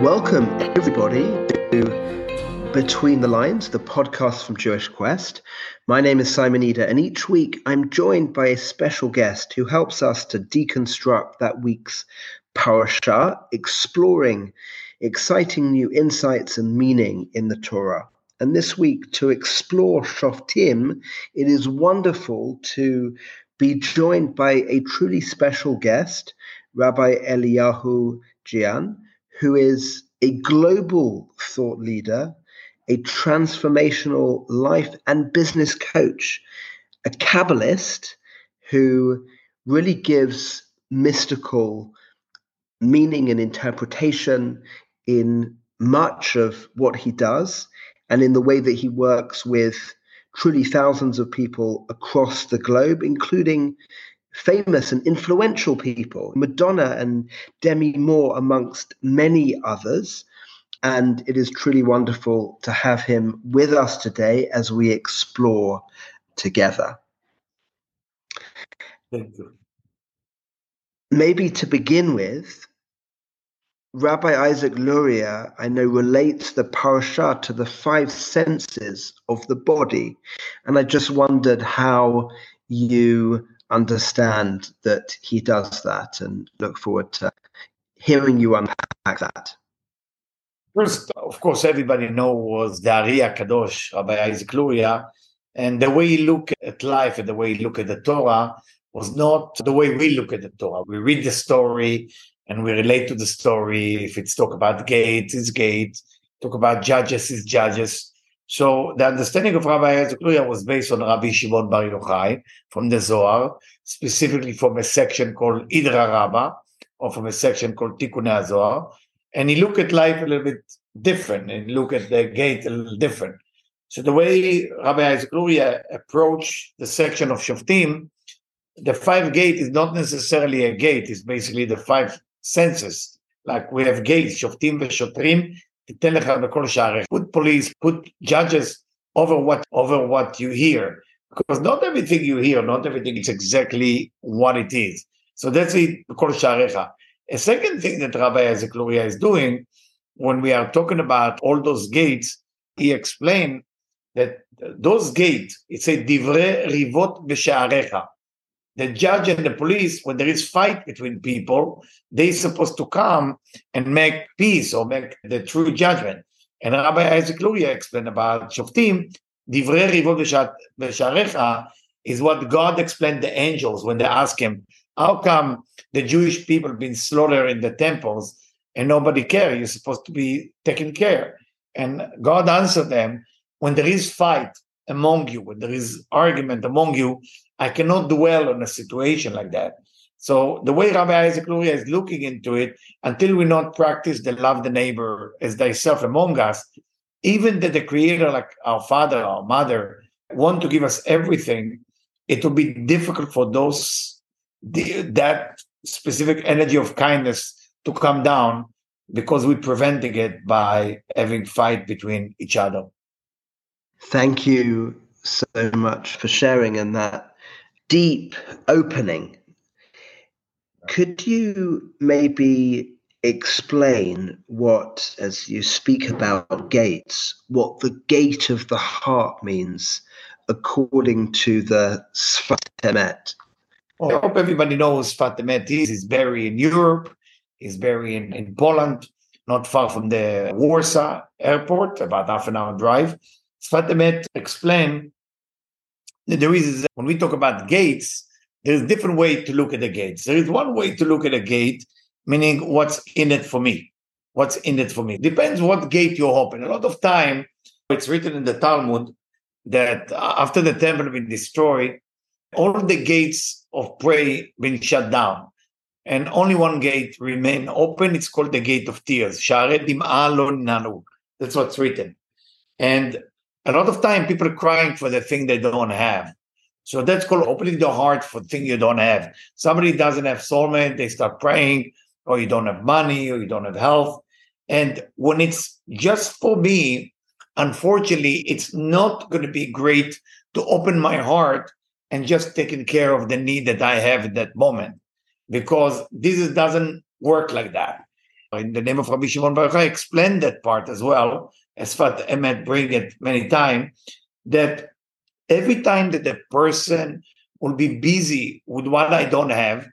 Welcome, everybody, to Between the Lines, the podcast from Jewish Quest. My name is Simon Eder, and each week I'm joined by a special guest who helps us to deconstruct that week's parasha, exploring exciting new insights and meaning in the Torah. And this week, to explore Shoftim, it is wonderful to be joined by a truly special guest, Rabbi Eliyahu Jian, who is a global thought leader, a transformational life and business coach, a Kabbalist who really gives mystical meaning and interpretation in much of what he does and in the way that he works with truly thousands of people across the globe, including famous and influential people, Madonna and Demi Moore, amongst many others. And it is truly wonderful to have him with us today as we explore together. Thank you. Maybe to begin with, Rabbi Isaac Luria, I know, relates the parasha to the five senses of the body. And I just wondered how you understand that he does that and look forward to hearing you unpack that. First, of course, everybody knows the Ari Kadosh, Rabbi Isaac Luria, and the way he look at life and the way he look at the Torah was not the way we look at the Torah. We read the story and we relate to the story. If it's talk about gates, it's gates. Talk about judges, it's judges. So the understanding of Rabbi Isaac was based on Rabbi Shimon Bar Yochai from the Zohar, specifically from a section called Idra Rabbah, or from a section called Tikkunei Zohar. And he looked at life a little bit different and look at the gate a little different. So the way Rabbi Isaac approached the section of Shoftim, the five gate is not necessarily a gate, it's basically the five senses. Like we have gates, Shoftim v'Shotrim, תיתן לך בכל שעריך. Put police, put judges over what over what you hear. Because not everything you hear, not everything is exactly what it is. So that's it, בכל שעריך. A second thing that Rabbi Isaac Luria is doing, when we are talking about all those gates, he explained that those gates, it's a divrei rivot b'sha'arecha the judge and the police, when there is fight between people, they're supposed to come and make peace or make the true judgment. And Rabbi Isaac Luria explained about Shoftim, Divrei Rivot B'Sharecha is what God explained the angels when they ask him, how come the Jewish people been slaughtered in the temples and nobody care? You're supposed to be taking care. And God answered them, when there is fight among you, when there is argument among you, I cannot dwell on a situation like that. So the way Rabbi Isaac Luria is looking into it, until we not practice the love the neighbor as thyself among us, even that the creator, like our father, our mother, want to give us everything, it will be difficult for those that specific energy of kindness to come down because we're preventing it by having fight between each other. Thank you so much for sharing and that deep opening. Could you maybe explain what, as you speak about gates, what the gate of the heart means according to the Sfat Emet? Well, I hope everybody knows Sfat Emet is. He's buried in Europe. He's buried in, in Poland, not far from the Warsaw airport, about half an hour drive. Sfat Emet explained the reason is when we talk about gates, there's a different way to look at the gates. There is one way to look at a gate, meaning what's in it for me. What's in it for me. Depends what gate you open. A lot of time, it's written in the Talmud that after the temple been destroyed, all the gates of prey been shut down. And only one gate remain open. It's called the gate of tears. That's what's written. And a lot of time people are crying for the thing they don't have. So that's called opening the heart for thing you don't have. Somebody doesn't have soulmate, they start praying, or you don't have money, or you don't have health. And when it's just for me, unfortunately, it's not going to be great to open my heart and just taking care of the need that I have at that moment, because this doesn't work like that. In the name of Rabbi Shimon Baruch, I explained that part as well, as Sfat Emet bring it many times, that every time that the person will be busy with what I don't have,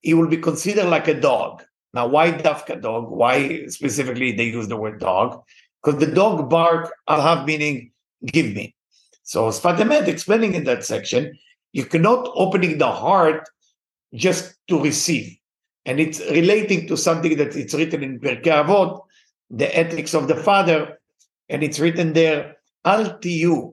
he will be considered like a dog. Now, why dafka dog? Why specifically they use the word dog? Because the dog bark I'll have meaning give me. So Sfat Emet explaining in that section, you cannot opening the heart just to receive. And it's relating to something that it's written in Pirkei Avot, the ethics of the father, and it's written there, אל תהיו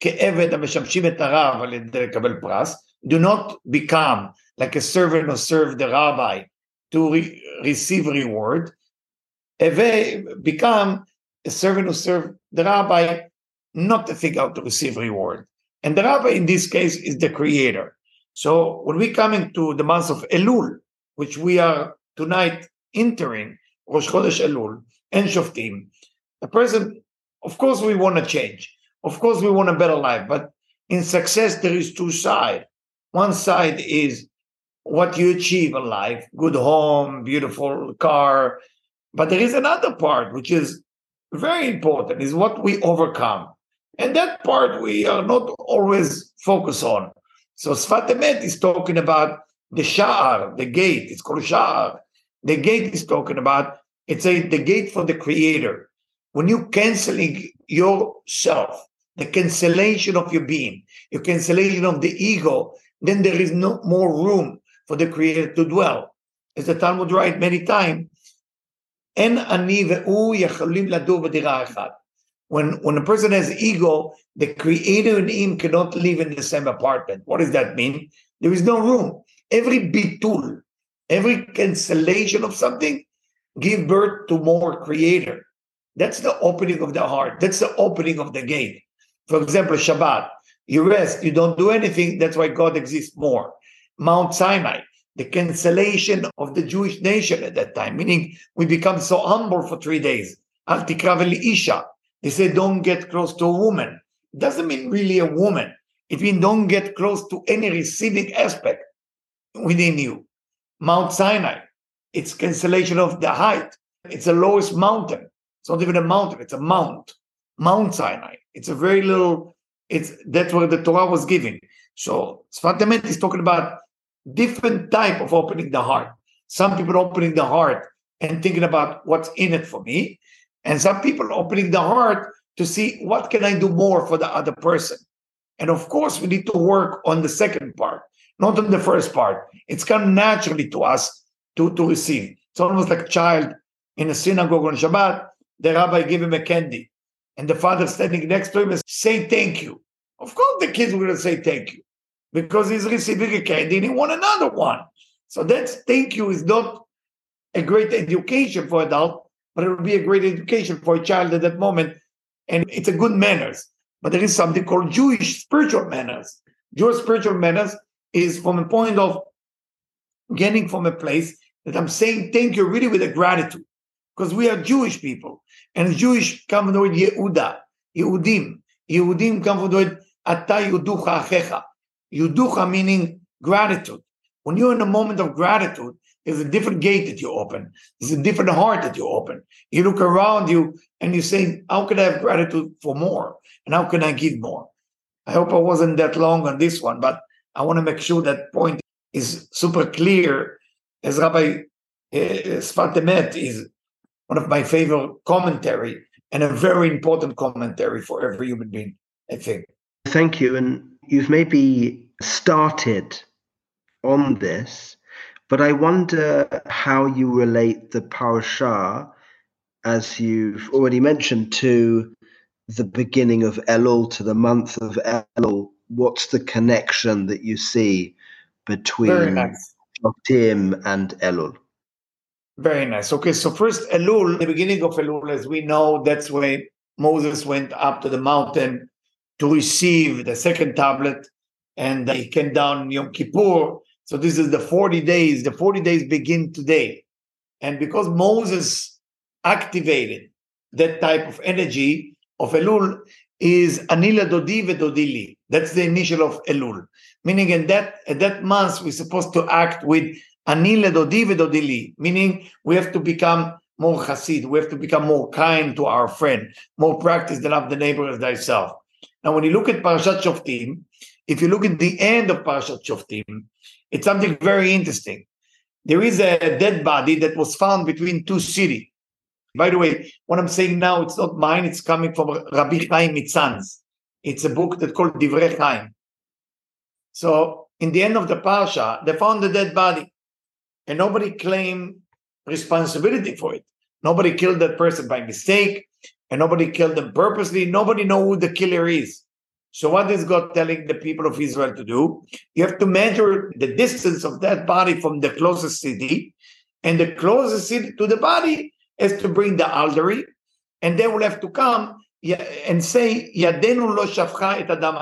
כעבד המשמשים את הרב על ידי לקבל פרס, do not become like a servant who serve the rabbi to re- receive reward, become a servant who serve the rabbi not to think out to receive reward. And the rabbi in this case is the creator. So when we come into the month of Elul, which we are tonight entering, Rosh Chodesh Elul and Shoftim, a person, of course, we want to change. Of course, we want a better life. But in success, there is two sides. One side is what you achieve in life good home, beautiful car. But there is another part, which is very important, is what we overcome. And that part we are not always focused on. So Sfat Emet is talking about the Sha'ar, the gate. It's called Sha'ar. The gate is talking about, it's a the gate for the creator. When you canceling yourself, the cancellation of your being, your cancellation of the ego, then there is no more room for the creator to dwell. As the Talmud writes many times, when, when a person has ego, the creator and him cannot live in the same apartment. What does that mean? There is no room. Every bitul, every cancellation of something, give birth to more creator. That's the opening of the heart. That's the opening of the gate. For example, Shabbat, you rest, you don't do anything. That's why God exists more. Mount Sinai, the cancellation of the Jewish nation at that time, meaning we become so humble for three days. Al isha. They say don't get close to a woman. Doesn't mean really a woman. It means don't get close to any receiving aspect within you. Mount Sinai, it's cancellation of the height. It's the lowest mountain. It's not even a mountain, it's a mount. Mount Sinai. It's a very little, it's that's where the Torah was giving. So Sfat Emet is talking about different type of opening the heart. Some people opening the heart and thinking about what's in it for me. And some people opening the heart to see what can I do more for the other person. And of course, we need to work on the second part not on the first part. It's come naturally to us to, to receive. It's almost like a child in a synagogue on Shabbat, the rabbi give him a candy, and the father standing next to him and say thank you. Of course, the kids will say thank you because he's receiving a candy and he want another one. So that's thank you is not a great education for adult, but it will be a great education for a child at that moment, and it's a good manners. But there is something called Jewish spiritual manners. Jewish spiritual manners is from a point of getting from a place that I'm saying thank you really with a gratitude. Because we are Jewish people. And Jewish come from the word Yehuda, Yehudim. Yehudim come from the word Ata Yuducha Achecha. Yuducha meaning gratitude. When you're in a moment of gratitude, there's a different gate that you open. There's a different heart that you open. You look around you and you say, How can I have gratitude for more? And how can I give more? I hope I wasn't that long on this one, but I want to make sure that point is super clear. As Rabbi uh, is one of my favorite commentary and a very important commentary for every human being, I think. Thank you. And you've maybe started on this, but I wonder how you relate the parasha, as you've already mentioned, to the beginning of Elul, to the month of Elul, what's the connection that you see between nice. Tim and Elul? Very nice. Okay, so first Elul, the beginning of Elul, as we know, that's when Moses went up to the mountain to receive the second tablet, and he came down Yom Kippur. So this is the 40 days. The 40 days begin today. And because Moses activated that type of energy, of Elul is Anila Dodi Vedodili. That's the initial of Elul. Meaning in that at that month we're supposed to act with Anila Dodi Vedodili, meaning we have to become more chassid, we have to become more kind to our friend, more practice than love the neighbor as thyself. Now, when you look at Parashat Shoftim, if you look at the end of Parashat Shoftim, it's something very interesting. There is a dead body that was found between two cities. By the way, what I'm saying now, it's not mine, it's coming from Rabbi Chaim Mitzanz. It's a book that's called Divrei Chaim. So, in the end of the Parsha, they found the dead body, and nobody claimed responsibility for it. Nobody killed that person by mistake, and nobody killed them purposely. Nobody know who the killer is. So what is God telling the people of Israel to do? You have to measure the distance of that body from the closest city, and the closest city to the body is to bring the aldery, and they will have to come and say, "Yadenu lo shafcha et adam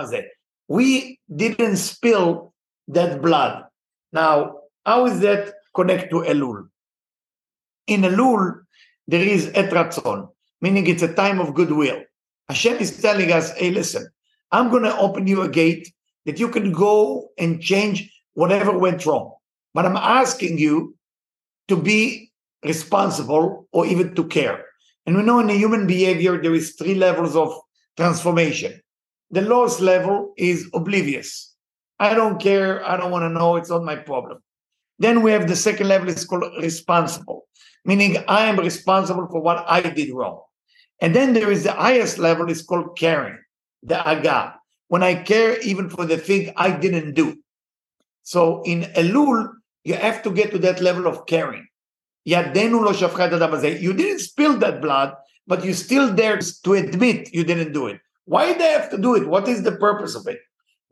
We didn't spill that blood. Now, how is that connect to Elul? In Elul, there is etratzon, meaning it's a time of goodwill. Hashem is telling us, hey, listen, I'm going to open you a gate that you can go and change whatever went wrong. But I'm asking you to be responsible or even to care. And we know in a human behavior, there is three levels of transformation. The lowest level is oblivious. I don't care. I don't want to know. It's not my problem. Then we have the second level, it's called responsible, meaning I am responsible for what I did wrong. And then there is the highest level, it's called caring the aga, when I care even for the thing I didn't do. So in Elul, you have to get to that level of caring. You didn't spill that blood, but you still dare to admit you didn't do it. Why they have to do it? What is the purpose of it?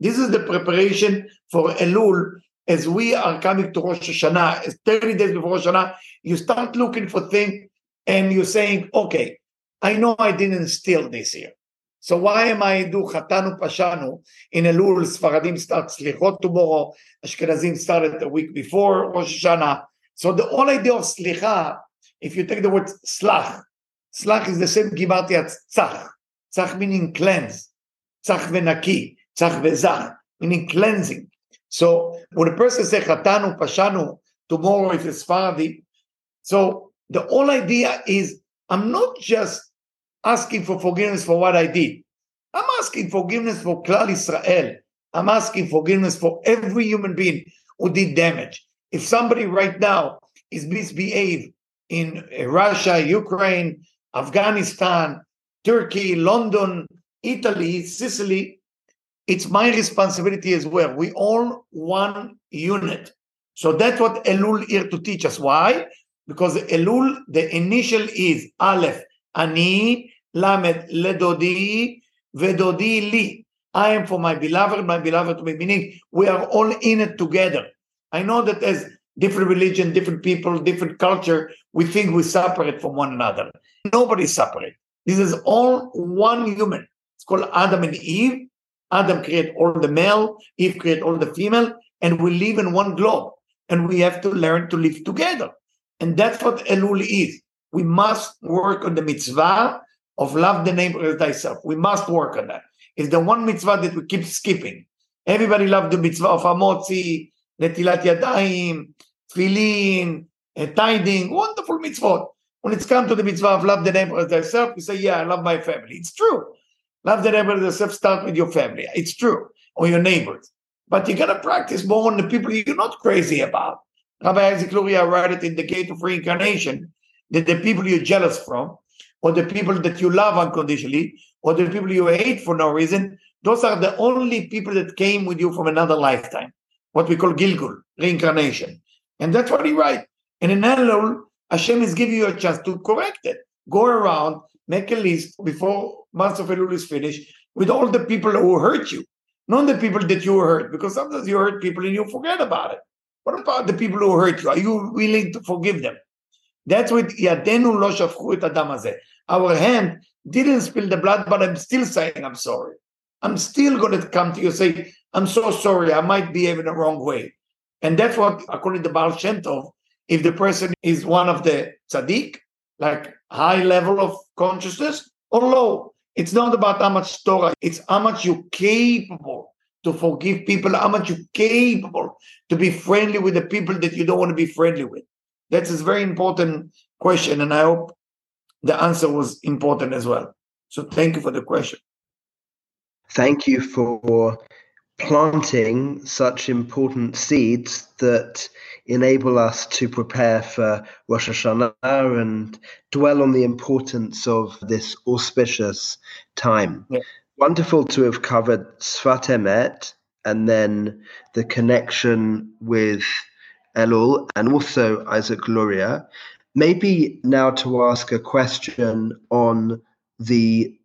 This is the preparation for Elul as we are coming to Rosh Hashanah, as 30 days before Rosh Hashanah, you start looking for things and you're saying, okay, I know I didn't steal this year. So why am I do Chatanu Pashanu in Elul? Sfaradim start Slichot tomorrow. Ashkenazim started a week before Rosh Hashanah. So the whole idea of Slicha, if you take the word Slach, Slach is the same Gibarti as Tzach. Tzach meaning cleanse. Tzach venaki. Tzach vezach, meaning cleansing. So when a person says Chatanu Pashanu tomorrow, if it's Sfaradi, so the whole idea is I'm not just asking for forgiveness for what I did. I'm asking forgiveness for Klal Israel. I'm asking forgiveness for every human being who did damage. If somebody right now is misbehaved in Russia, Ukraine, Afghanistan, Turkey, London, Italy, Sicily, it's my responsibility as well. We all one unit. So that's what Elul here to teach us. Why? Because Elul, the initial is Aleph, Ani, Lamed, Ledodi, Vedodi Li. I am for my beloved, my beloved to me, meaning we are all in it together. I know that as different religion, different people, different culture, we think we separate from one another. Nobody separate. This is all one human. It's called Adam and Eve. Adam create all the male, Eve create all the female, and we live in one globe. And we have to learn to live together. And that's what Elul is. We must work on the mitzvah of love the neighbor as thyself. We must work on that. It's the one mitzvah that we keep skipping. Everybody loves the mitzvah of Amotzi, Netilat Yadayim, Tfilin, uh, tithing, wonderful mitzvot. When it's come to the mitzvah of love the neighbor as thyself, you say, yeah, I love my family. It's true. Love the neighbor as thyself, start with your family. It's true. Or your neighbors. But you got to practice more on the people you're not crazy about. Rabbi Isaac Luria wrote it in The Gate of Reincarnation that the people you're jealous from, or the people that you love unconditionally, or the people you hate for no reason, those are the only people that came with you from another lifetime, what we call Gilgul, reincarnation. And that's what he writes. And in Elul, Hashem is giving you a chance to correct it. Go around, make a list before month of Elul is finished with all the people who hurt you, not the people that you hurt, because sometimes you hurt people and you forget about it. What about the people who hurt you? Are you willing to forgive them? That's what Yadenu lo shafchu et adam Our hand didn't spill the blood, but I'm still saying I'm sorry. I'm still going to come to you say, I'm so sorry, I might behave in the wrong way. And that's what, according to Baal Shem Tov, if the person is one of the tzaddik, like high level of consciousness, or low. It's not about how much Torah, it's how much you're capable to forgive people, how much you're capable to be friendly with the people that you don't want to be friendly with. That's a very important question, and I hope the answer was important as well. So thank you for the question. Thank you for planting such important seeds that enable us to prepare for Rosh Hashanah and dwell on the importance of this auspicious time. Yeah. Wonderful to have covered Sfat Emet and then the connection with Elul and also Isaac Luria. Maybe now to ask a question on the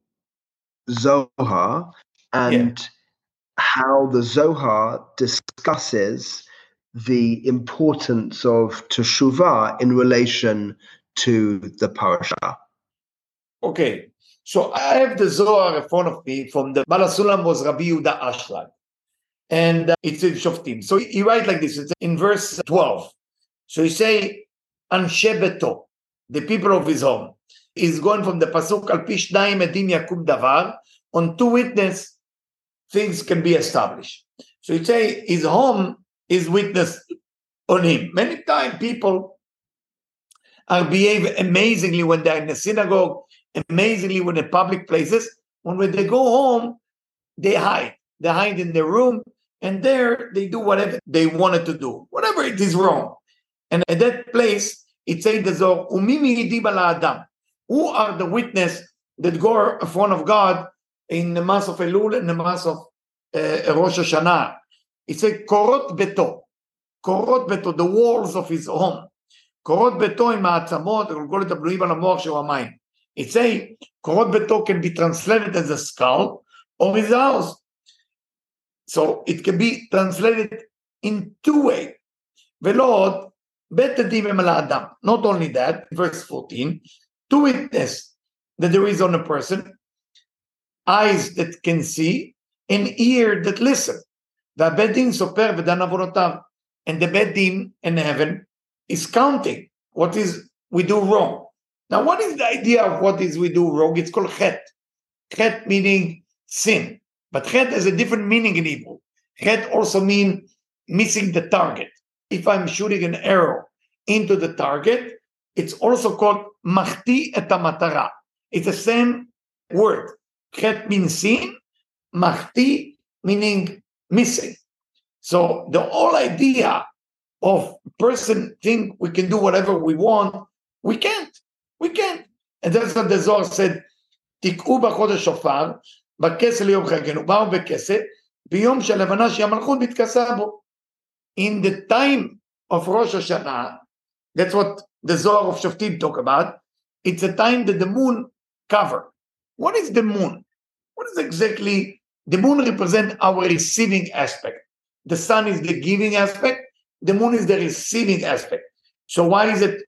Zohar and yeah. how the Zohar discusses the importance of teshuvah in relation to the parasha. Okay, so I have the Zohar in front of me from the Baal HaSulam was Rabbi Yehuda Ashlag, and uh, it's in Shoftim. So he writes like this. It's in verse twelve. So he say, "Anshe beto," the people of his home. Is going from the pasuk al pishnayim edim yakum davar on two witness things can be established. So he say his home is witness on him. Many times people are behave amazingly when they're in the synagogue, amazingly when in public places. When, when they go home, they hide. They hide in their room, and there they do whatever they wanted to do, whatever it is wrong. And at that place, it says the Zohar, Adam. Who are the witness that go in front of God in the mass of Elul and the mass of uh, Rosh Hashanah? It says korot beto. korot beto, the walls of his home. korot beto עם העצמות, הגולגולת הבנויים על המוח שהוא המים. It say korot beto can be translated as a skull or his house. So it can be translated in two ways. ולא בית הדין הם על האדם. Not only that, verse 14, to witness that there is on a person eyes that can see and ear that listen. והבית דין סופר ודן עוונותיו. And the bed din in heaven is counting what is we do wrong. Now, what is the idea of what is we do wrong? It's called chet. Chet meaning sin. But chet has a different meaning in Hebrew. Chet also means missing the target. If I'm shooting an arrow into the target, it's also called machti et matara. It's the same word. Chet means sin, machti meaning missing. So the whole idea of person think we can do whatever we want, we can't. We can't. And that's what the Zohar said, תקעו בחודש שופר, בכסה ליום חגנו. באו בכסה, ביום שהלבנה שהמלכות מתכסה בו. In the time of Rosh Hashanah, that's what the Zohar of Shoftim talk about, it's a time that the moon cover. What is the moon? What is exactly the moon represents our receiving aspect. The sun is the giving aspect. The moon is the receiving aspect. So why is it?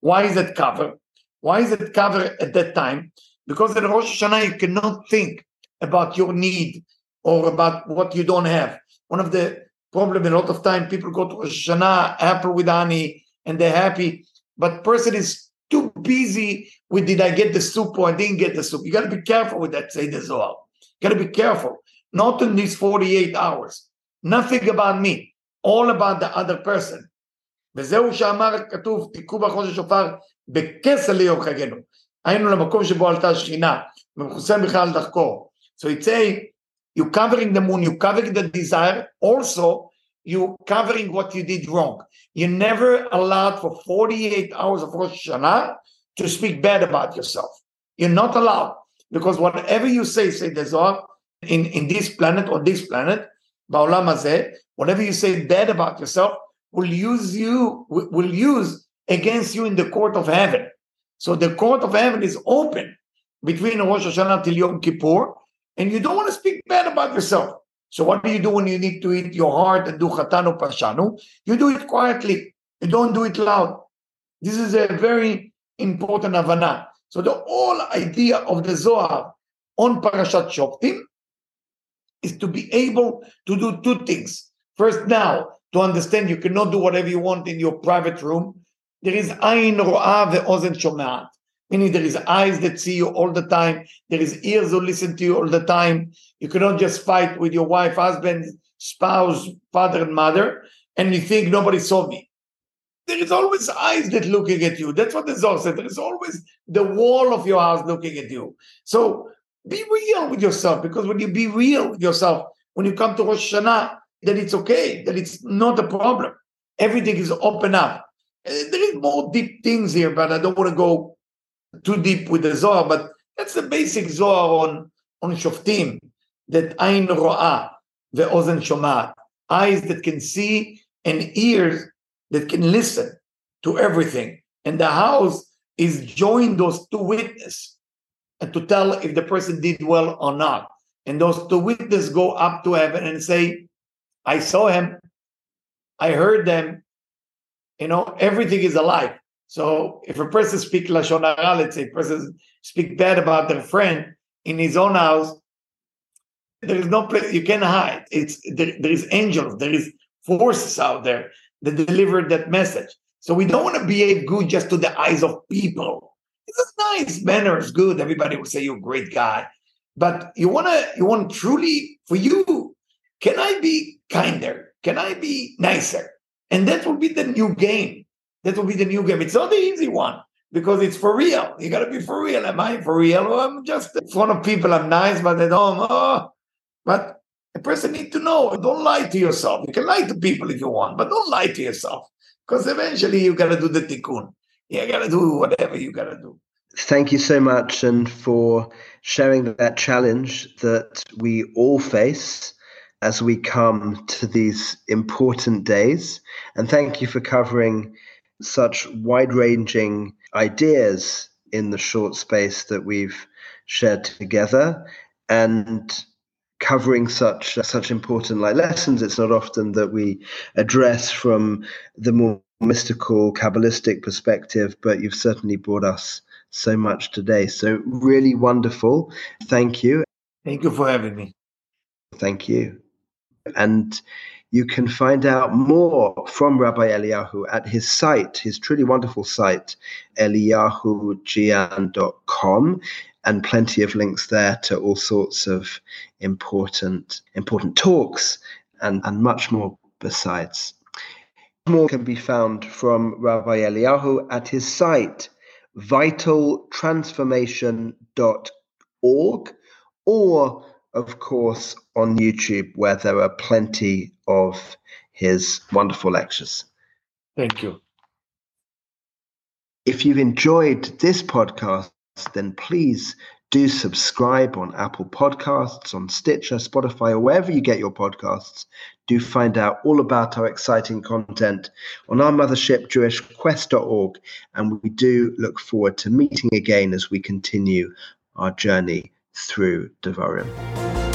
Why is it covered? Why is it covered at that time? Because in Rosh Hashanah you cannot think about your need or about what you don't have. One of the problem a lot of time people go to Rosh Hashanah apple with honey and they're happy, but person is too busy with did I get the soup or I didn't get the soup. You got to be careful with that. Say this all. You got to be careful not in these 48 hours. Nothing about me, all about the other person. וזהו שאמר כתוב, תיקחו בחודש שופר בכסל ליום חגנו. היינו למקום שבו עלתה השכינה, ומכוסה בכלל על דחקו. So it's say, you covering the moon, you covering the desire, also you covering what you did wrong. You never allowed for 48 hours of Rosh Hashanah to speak bad about yourself. You're not allowed. Because whatever you say, say the Zohar, in, in this planet or this planet, Ba'olam Hazeh, whatever you say bad about yourself will use you, will use against you in the court of heaven. So the court of heaven is open between Rosh Hashanah till Yom Kippur, and you don't want to speak bad about yourself. So what do you do when you need to eat your heart and do chatanu pashanu? You do it quietly. You don't do it loud. This is a very important havana. So the whole idea of the Zohar on Parashat Shoftim is to be able to do two things. First, now, to understand you cannot do whatever you want in your private room. There is ayin ro'ah ve'ozen shomeat. meaning there is eyes that see you all the time, there is ears who listen to you all the time. You cannot just fight with your wife, husband, spouse, father, and mother, and you think nobody saw me. There is always eyes that looking at you. That's what the Zohar said. There is always the wall of your house looking at you. So be real with yourself, because when you be real with yourself, when you come to Rosh Hashanah, that it's okay, that it's not a problem. Everything is open up. Uh, there is more deep things here, but I don't want to go too deep with the Zohar. But that's the basic Zohar on on Shoftim, that Ain Ro'ah ve'ozen Shomat, eyes that can see and ears that can listen to everything. And the house is joined those two witnesses to tell if the person did well or not. And those two witnesses go up to heaven and say, I saw him, I heard them, you know, everything is alive. So if a person speak lashon hara, let's say, a person speak bad about their friend in his own house, there is no place you can hide. It's there, there is angels, there is forces out there that deliver that message. So we don't want to behave good just to the eyes of people. It's nice, manners, good. Everybody will say you're a great guy, but you want to you want truly for you. Can I be kinder? Can I be nicer? And that will be the new game. That will be the new game. It's not the easy one because it's for real. You got to be for real. Am I for real? Or I'm just in front of people. I'm nice, but they don't. Oh. But a person need to know. Don't lie to yourself. You can lie to people if you want, but don't lie to yourself because eventually you got to do the tikkun. You got to do whatever you got to do. Thank you so much, and for sharing that challenge that we all face as we come to these important days. And thank you for covering such wide ranging ideas in the short space that we've shared together and covering such such important like lessons it's not often that we address from the more mystical kabbalistic perspective but you've certainly brought us so much today. So really wonderful. Thank you. Thank you for having me. Thank you. And you can find out more from Rabbi Eliyahu at his site, his truly wonderful site, eliyahujian.com, and plenty of links there to all sorts of important important talks and, and much more besides. More can be found from Rabbi Eliyahu at his site, vitaltransformation.org, or of course, on YouTube, where there are plenty of his wonderful lectures. Thank you. If you've enjoyed this podcast, then please do subscribe on Apple Podcasts, on Stitcher, Spotify, or wherever you get your podcasts. Do find out all about our exciting content on our mothership, jewishquest.org. And we do look forward to meeting again as we continue our journey through Devarim.